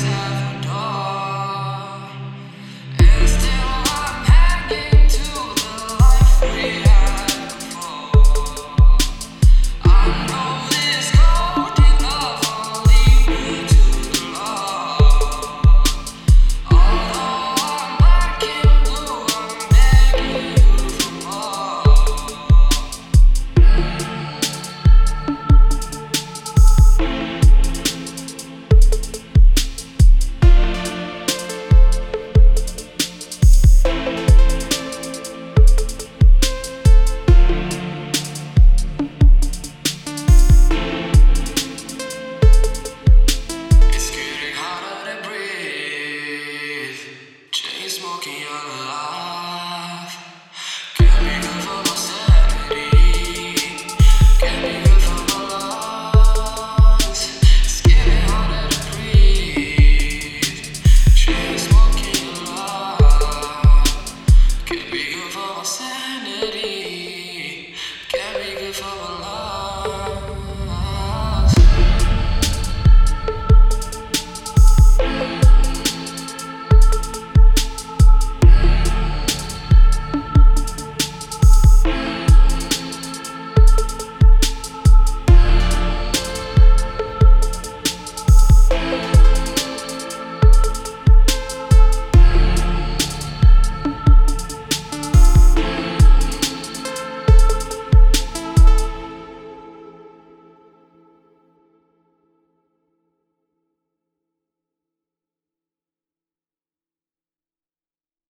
have